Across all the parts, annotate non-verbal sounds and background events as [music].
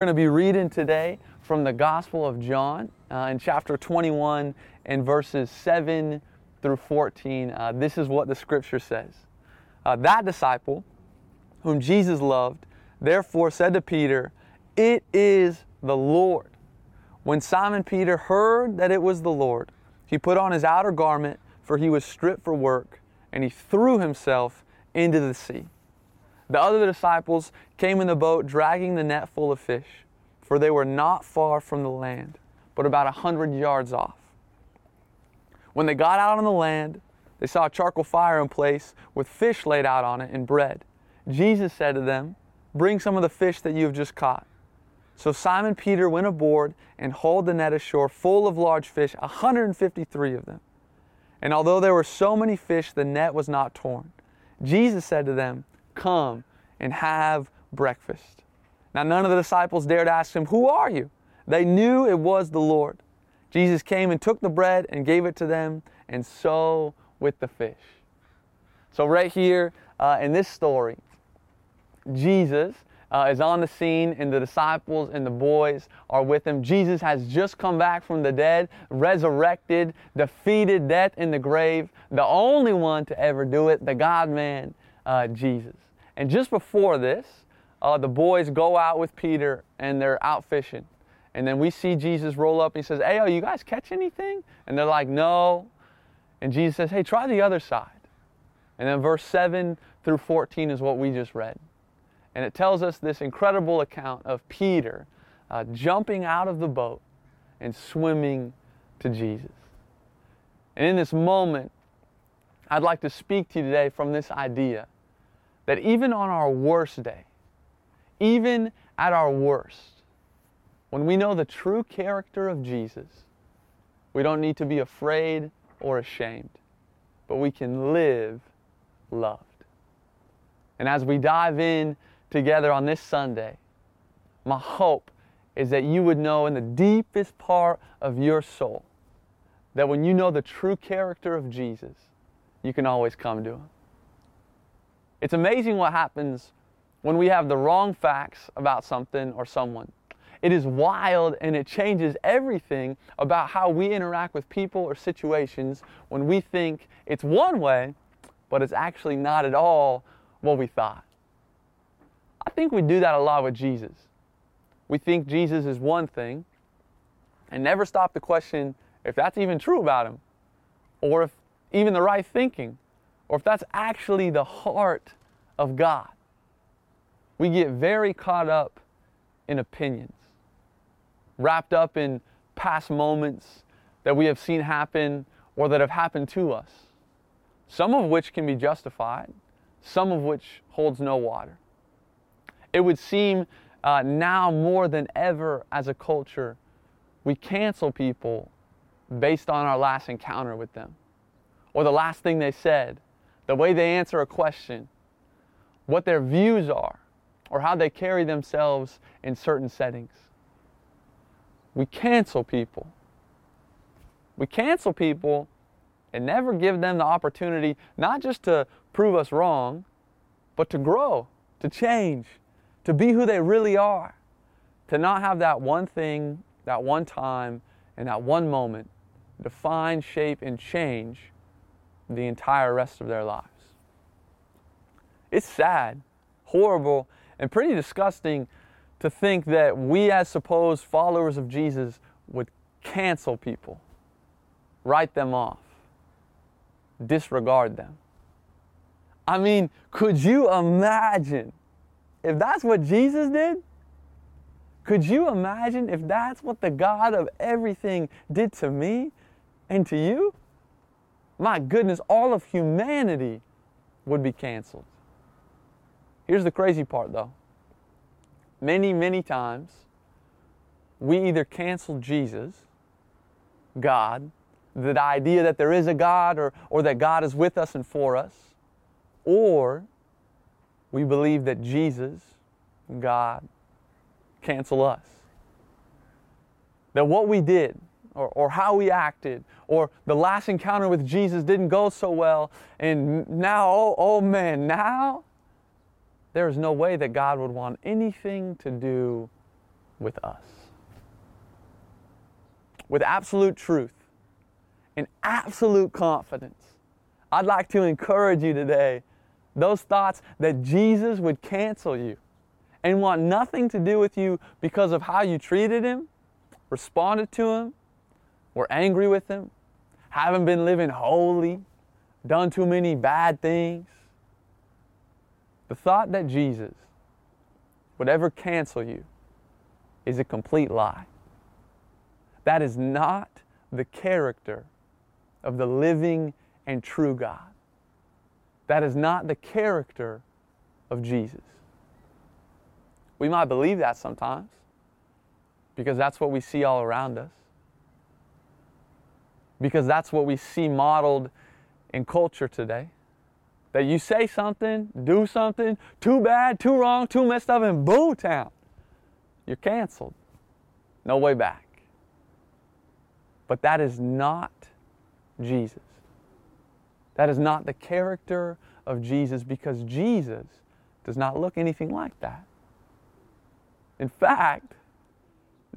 We're going to be reading today from the Gospel of John uh, in chapter 21 and verses 7 through 14. Uh, this is what the scripture says. Uh, that disciple, whom Jesus loved, therefore said to Peter, It is the Lord. When Simon Peter heard that it was the Lord, he put on his outer garment, for he was stripped for work, and he threw himself into the sea. The other disciples came in the boat dragging the net full of fish, for they were not far from the land, but about a hundred yards off. When they got out on the land, they saw a charcoal fire in place with fish laid out on it and bread. Jesus said to them, Bring some of the fish that you have just caught. So Simon Peter went aboard and hauled the net ashore full of large fish, 153 of them. And although there were so many fish, the net was not torn. Jesus said to them, Come and have breakfast. Now, none of the disciples dared ask him, Who are you? They knew it was the Lord. Jesus came and took the bread and gave it to them, and so with the fish. So, right here uh, in this story, Jesus uh, is on the scene, and the disciples and the boys are with him. Jesus has just come back from the dead, resurrected, defeated death in the grave, the only one to ever do it, the God man, uh, Jesus. And just before this, uh, the boys go out with Peter and they're out fishing. And then we see Jesus roll up and he says, Hey, oh, you guys catch anything? And they're like, No. And Jesus says, Hey, try the other side. And then verse 7 through 14 is what we just read. And it tells us this incredible account of Peter uh, jumping out of the boat and swimming to Jesus. And in this moment, I'd like to speak to you today from this idea that even on our worst day, even at our worst, when we know the true character of Jesus, we don't need to be afraid or ashamed, but we can live loved. And as we dive in together on this Sunday, my hope is that you would know in the deepest part of your soul that when you know the true character of Jesus, you can always come to Him. It's amazing what happens when we have the wrong facts about something or someone. It is wild and it changes everything about how we interact with people or situations when we think it's one way, but it's actually not at all what we thought. I think we do that a lot with Jesus. We think Jesus is one thing and never stop to question if that's even true about him or if even the right thinking or if that's actually the heart of God. We get very caught up in opinions, wrapped up in past moments that we have seen happen or that have happened to us, some of which can be justified, some of which holds no water. It would seem uh, now more than ever as a culture, we cancel people based on our last encounter with them or the last thing they said the way they answer a question, what their views are, or how they carry themselves in certain settings. We cancel people. We cancel people and never give them the opportunity not just to prove us wrong, but to grow, to change, to be who they really are, to not have that one thing, that one time, and that one moment define, shape, and change the entire rest of their lives. It's sad, horrible, and pretty disgusting to think that we, as supposed followers of Jesus, would cancel people, write them off, disregard them. I mean, could you imagine if that's what Jesus did? Could you imagine if that's what the God of everything did to me and to you? My goodness, all of humanity would be canceled. Here's the crazy part though. Many, many times, we either cancel Jesus, God, the idea that there is a God or, or that God is with us and for us, or we believe that Jesus, God, cancel us. That what we did, or, or how we acted, or the last encounter with Jesus didn't go so well, and now, oh, oh man, now there is no way that God would want anything to do with us. With absolute truth and absolute confidence, I'd like to encourage you today those thoughts that Jesus would cancel you and want nothing to do with you because of how you treated him, responded to him, were angry with him, haven't been living holy, done too many bad things. The thought that Jesus would ever cancel you is a complete lie. That is not the character of the living and true God. That is not the character of Jesus. We might believe that sometimes because that's what we see all around us. Because that's what we see modeled in culture today. That you say something, do something, too bad, too wrong, too messed up, and boo town. You're canceled. No way back. But that is not Jesus. That is not the character of Jesus because Jesus does not look anything like that. In fact,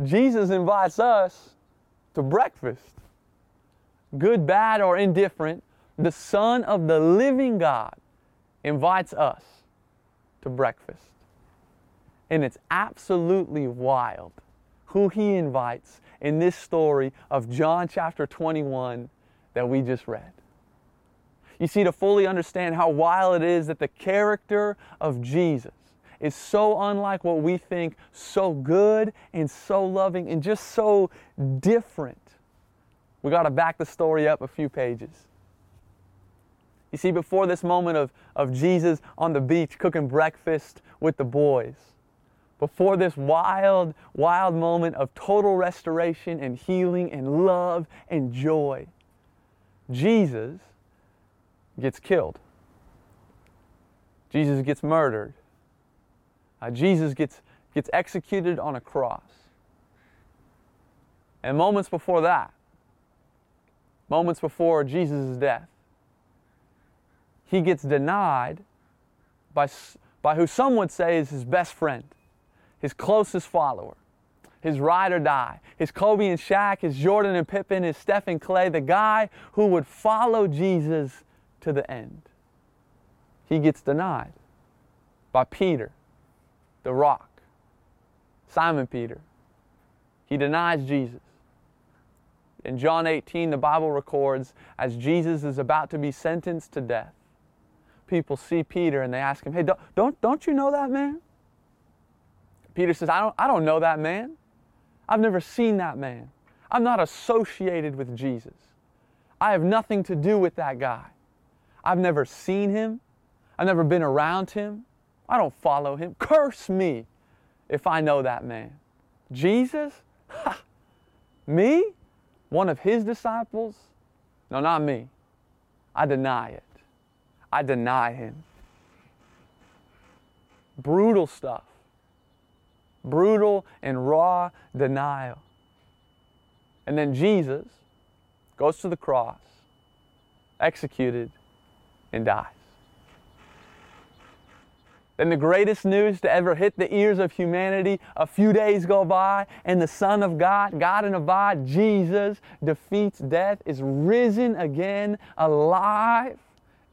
Jesus invites us to breakfast. Good, bad, or indifferent, the Son of the living God invites us to breakfast. And it's absolutely wild who he invites in this story of John chapter 21 that we just read. You see, to fully understand how wild it is that the character of Jesus is so unlike what we think, so good and so loving and just so different. We got to back the story up a few pages. You see, before this moment of, of Jesus on the beach cooking breakfast with the boys, before this wild, wild moment of total restoration and healing and love and joy, Jesus gets killed. Jesus gets murdered. Uh, Jesus gets, gets executed on a cross. And moments before that, moments before Jesus' death, he gets denied by, by who some would say is his best friend, his closest follower, his ride or die, his Kobe and Shaq, his Jordan and Pippen, his Steph and Clay, the guy who would follow Jesus to the end. He gets denied by Peter, the rock, Simon Peter. He denies Jesus. In John 18, the Bible records as Jesus is about to be sentenced to death, people see Peter and they ask him, Hey, don't, don't, you know that man? Peter says, I don't, I don't know that man. I've never seen that man. I'm not associated with Jesus. I have nothing to do with that guy. I've never seen him. I've never been around him. I don't follow him. Curse me if I know that man. Jesus? Ha! [laughs] Me? One of his disciples? No, not me. I deny it. I deny him. Brutal stuff. Brutal and raw denial. And then Jesus goes to the cross, executed, and dies. Then the greatest news to ever hit the ears of humanity, a few days go by, and the Son of God, God in a body, Jesus, defeats death, is risen again, alive.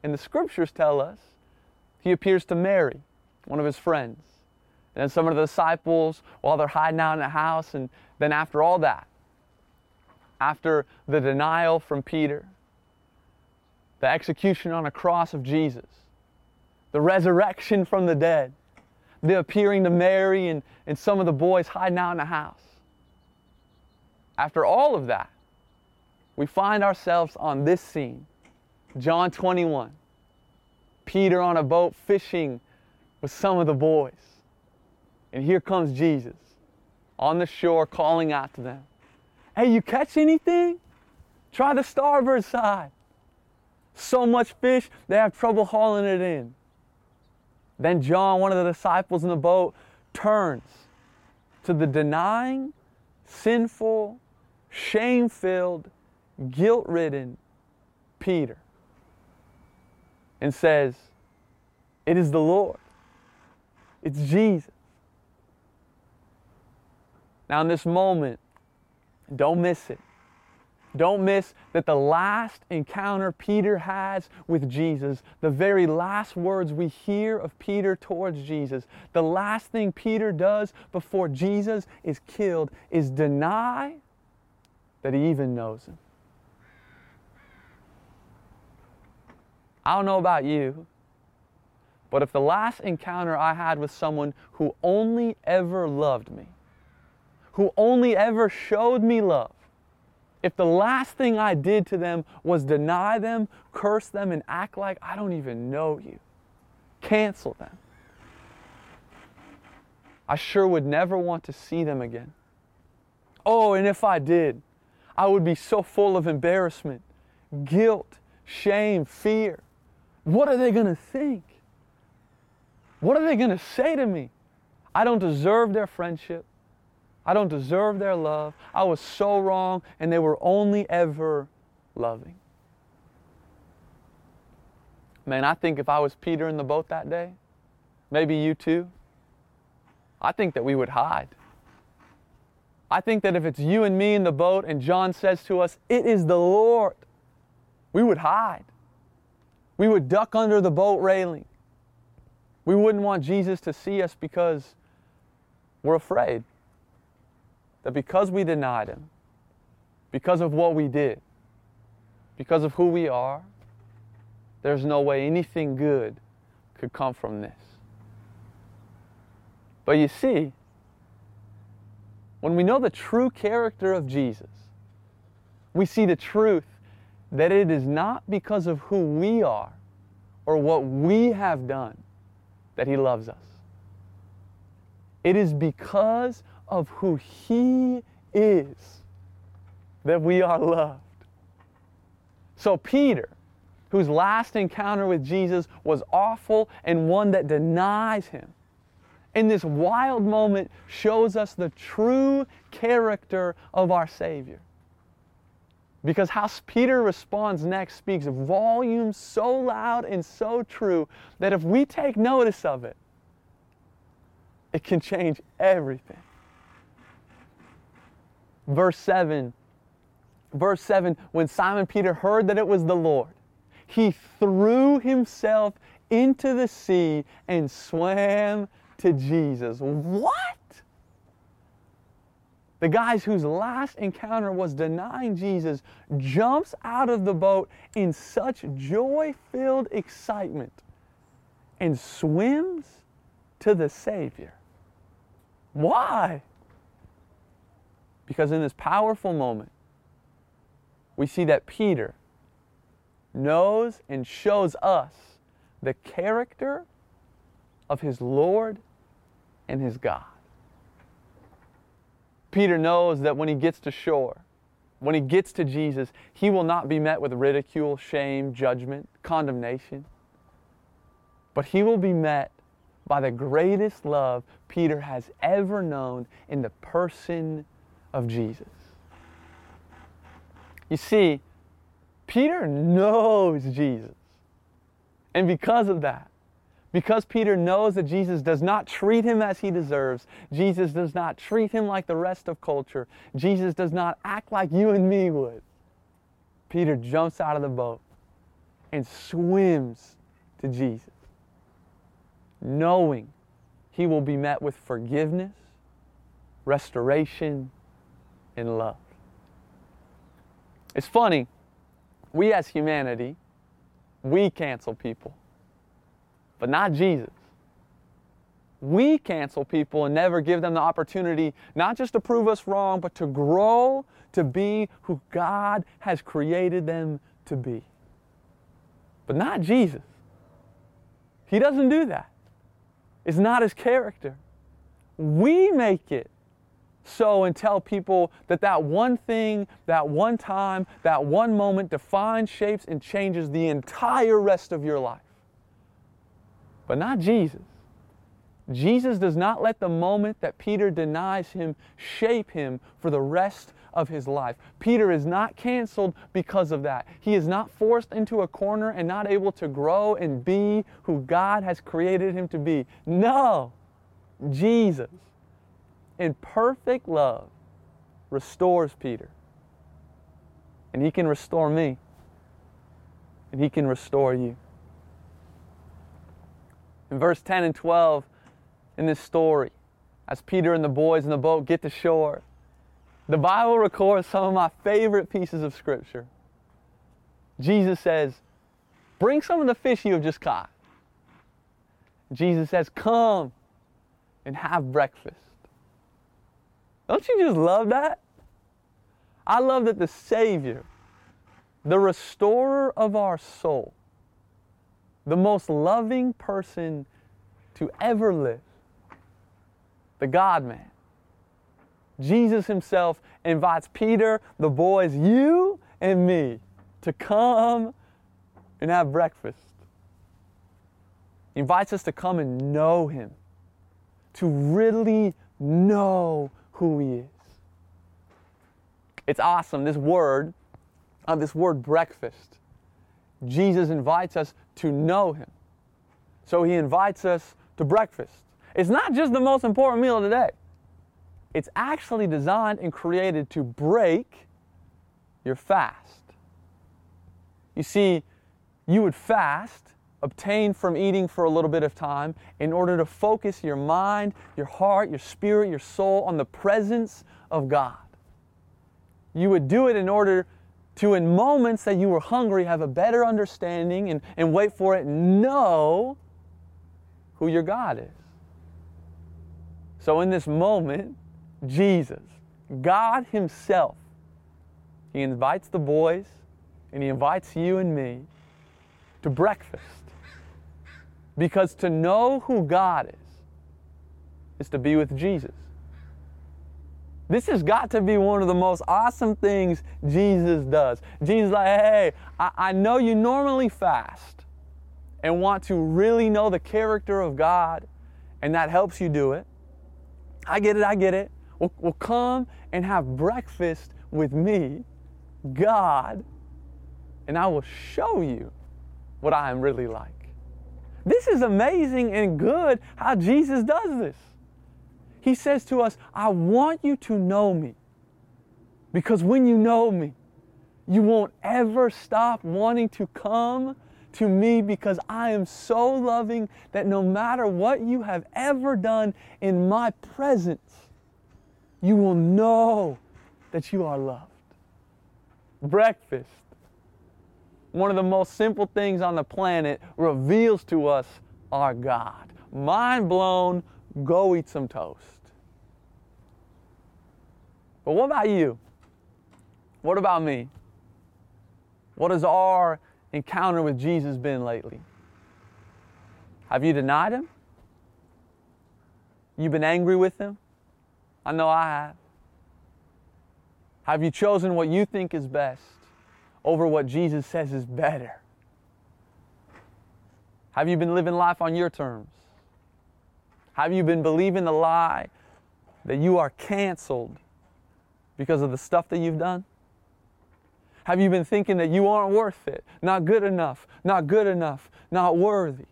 And the scriptures tell us he appears to Mary, one of his friends. And then some of the disciples while they're hiding out in the house. And then after all that, after the denial from Peter, the execution on a cross of Jesus, the resurrection from the dead, the appearing to Mary and, and some of the boys hiding out in the house. After all of that, we find ourselves on this scene John 21. Peter on a boat fishing with some of the boys. And here comes Jesus on the shore calling out to them Hey, you catch anything? Try the starboard side. So much fish, they have trouble hauling it in. Then John, one of the disciples in the boat, turns to the denying, sinful, shame filled, guilt ridden Peter and says, It is the Lord. It's Jesus. Now, in this moment, don't miss it. Don't miss that the last encounter Peter has with Jesus, the very last words we hear of Peter towards Jesus, the last thing Peter does before Jesus is killed is deny that he even knows him. I don't know about you, but if the last encounter I had with someone who only ever loved me, who only ever showed me love, if the last thing I did to them was deny them, curse them, and act like I don't even know you, cancel them, I sure would never want to see them again. Oh, and if I did, I would be so full of embarrassment, guilt, shame, fear. What are they going to think? What are they going to say to me? I don't deserve their friendship. I don't deserve their love. I was so wrong, and they were only ever loving. Man, I think if I was Peter in the boat that day, maybe you too, I think that we would hide. I think that if it's you and me in the boat and John says to us, It is the Lord, we would hide. We would duck under the boat railing. We wouldn't want Jesus to see us because we're afraid that because we denied Him, because of what we did, because of who we are, there's no way anything good could come from this. But you see, when we know the true character of Jesus, we see the truth that it is not because of who we are or what we have done that He loves us. It is because of who He is that we are loved. So, Peter, whose last encounter with Jesus was awful and one that denies Him, in this wild moment shows us the true character of our Savior. Because how Peter responds next speaks volumes so loud and so true that if we take notice of it, it can change everything. Verse 7. Verse 7 When Simon Peter heard that it was the Lord, he threw himself into the sea and swam to Jesus. What? The guys whose last encounter was denying Jesus jumps out of the boat in such joy-filled excitement and swims to the Savior. Why? Because in this powerful moment, we see that Peter knows and shows us the character of his Lord and his God. Peter knows that when he gets to shore, when he gets to Jesus, he will not be met with ridicule, shame, judgment, condemnation, but he will be met by the greatest love Peter has ever known in the person of Jesus. You see, Peter knows Jesus. And because of that, because Peter knows that Jesus does not treat him as he deserves, Jesus does not treat him like the rest of culture, Jesus does not act like you and me would, Peter jumps out of the boat and swims to Jesus, knowing he will be met with forgiveness, restoration, and love. It's funny, we as humanity, we cancel people but not Jesus. We cancel people and never give them the opportunity not just to prove us wrong, but to grow to be who God has created them to be. But not Jesus. He doesn't do that. It's not his character. We make it so and tell people that that one thing, that one time, that one moment defines, shapes, and changes the entire rest of your life but not Jesus. Jesus does not let the moment that Peter denies him shape him for the rest of his life. Peter is not canceled because of that. He is not forced into a corner and not able to grow and be who God has created him to be. No, Jesus in perfect love, restores Peter. And he can restore me. And he can restore you. In verse 10 and 12 in this story, as Peter and the boys in the boat get to shore, the Bible records some of my favorite pieces of Scripture. Jesus says, Bring some of the fish you have just caught. Jesus says, Come and have breakfast. Don't you just love that? I love that the Savior, the restorer of our soul, the most loving person to ever live, the God man, Jesus Himself invites Peter, the boys, you and me to come and have breakfast. He invites us to come and know Him, to really know who He is. It's awesome. This word, uh, this word breakfast, Jesus invites us to know Him. So He invites us to breakfast. It's not just the most important meal of the day, it's actually designed and created to break your fast. You see, you would fast, obtain from eating for a little bit of time, in order to focus your mind, your heart, your spirit, your soul on the presence of God. You would do it in order to, in moments that you were hungry, have a better understanding and, and wait for it, know who your God is. So, in this moment, Jesus, God Himself, He invites the boys and He invites you and me to breakfast. Because to know who God is, is to be with Jesus. This has got to be one of the most awesome things Jesus does. Jesus like, hey, I, I know you normally fast and want to really know the character of God, and that helps you do it. I get it, I get it. Well, well come and have breakfast with me, God, and I will show you what I am really like. This is amazing and good how Jesus does this. He says to us, I want you to know me. Because when you know me, you won't ever stop wanting to come to me because I am so loving that no matter what you have ever done in my presence, you will know that you are loved. Breakfast one of the most simple things on the planet, reveals to us our God. Mind blown, go eat some toast. But what about you? What about me? What is our encounter with Jesus been lately? Have you denied him? You've been angry with him? I know I have. Have you chosen what you think is best? over what Jesus says is better? Have you been living life on your terms? Have you been believing the lie that you are canceled because of the stuff that you've done? Have you been thinking that you aren't worth it, not good enough, not good enough, not worthy?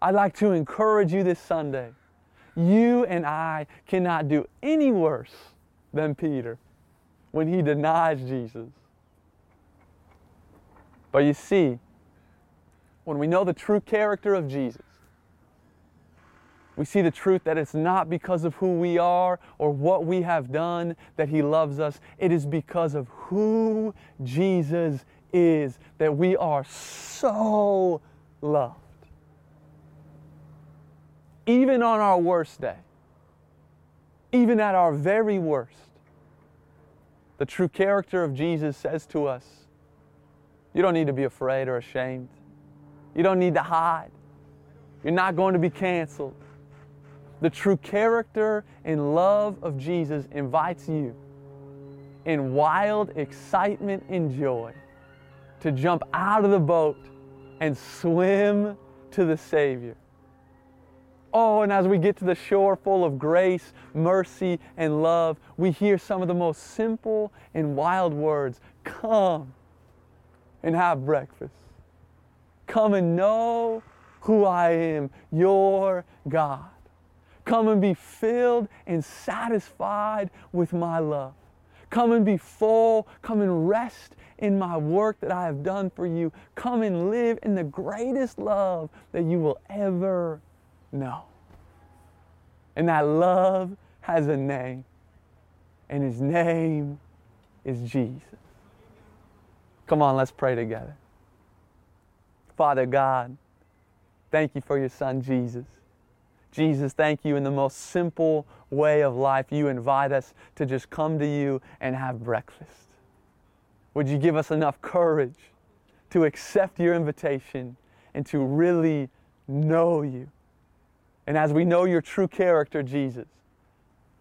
I'd like to encourage you this Sunday. You and I cannot do any worse than Peter when he denies Jesus. But you see, when we know the true character of Jesus, we see the truth that it's not because of who we are or what we have done that He loves us. It is because of who Jesus is that we are so loved. Even on our worst day, even at our very worst, the true character of Jesus says to us, you don't need to be afraid or ashamed. You don't need to hide. You're not going to be canceled. The true character and love of Jesus invites you in wild excitement and joy to jump out of the boat and swim to the Savior. Oh, and as we get to the shore full of grace, mercy, and love, we hear some of the most simple and wild words Come, and have breakfast. Come and know who I am, your God. Come and be filled and satisfied with my love. Come and be full. Come and rest in my work that I have done for you. Come and live in the greatest love that you will ever know. And that love has a name, and his name is Jesus. Come on, let's pray together. Father God, thank you for your son Jesus. Jesus, thank you in the most simple way of life. You invite us to just come to you and have breakfast. Would you give us enough courage to accept your invitation and to really know you? And as we know your true character, Jesus,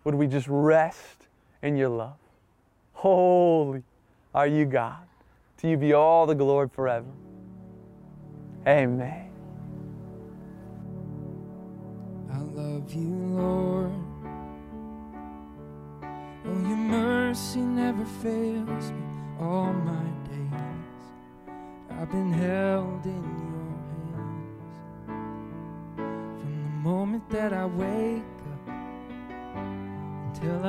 would we just rest in your love? Holy are you, God. To you be all the glory forever. Amen. of you, Lord. Oh, your mercy never fails me all my days. I've been held in your hands from the moment that I wake up until I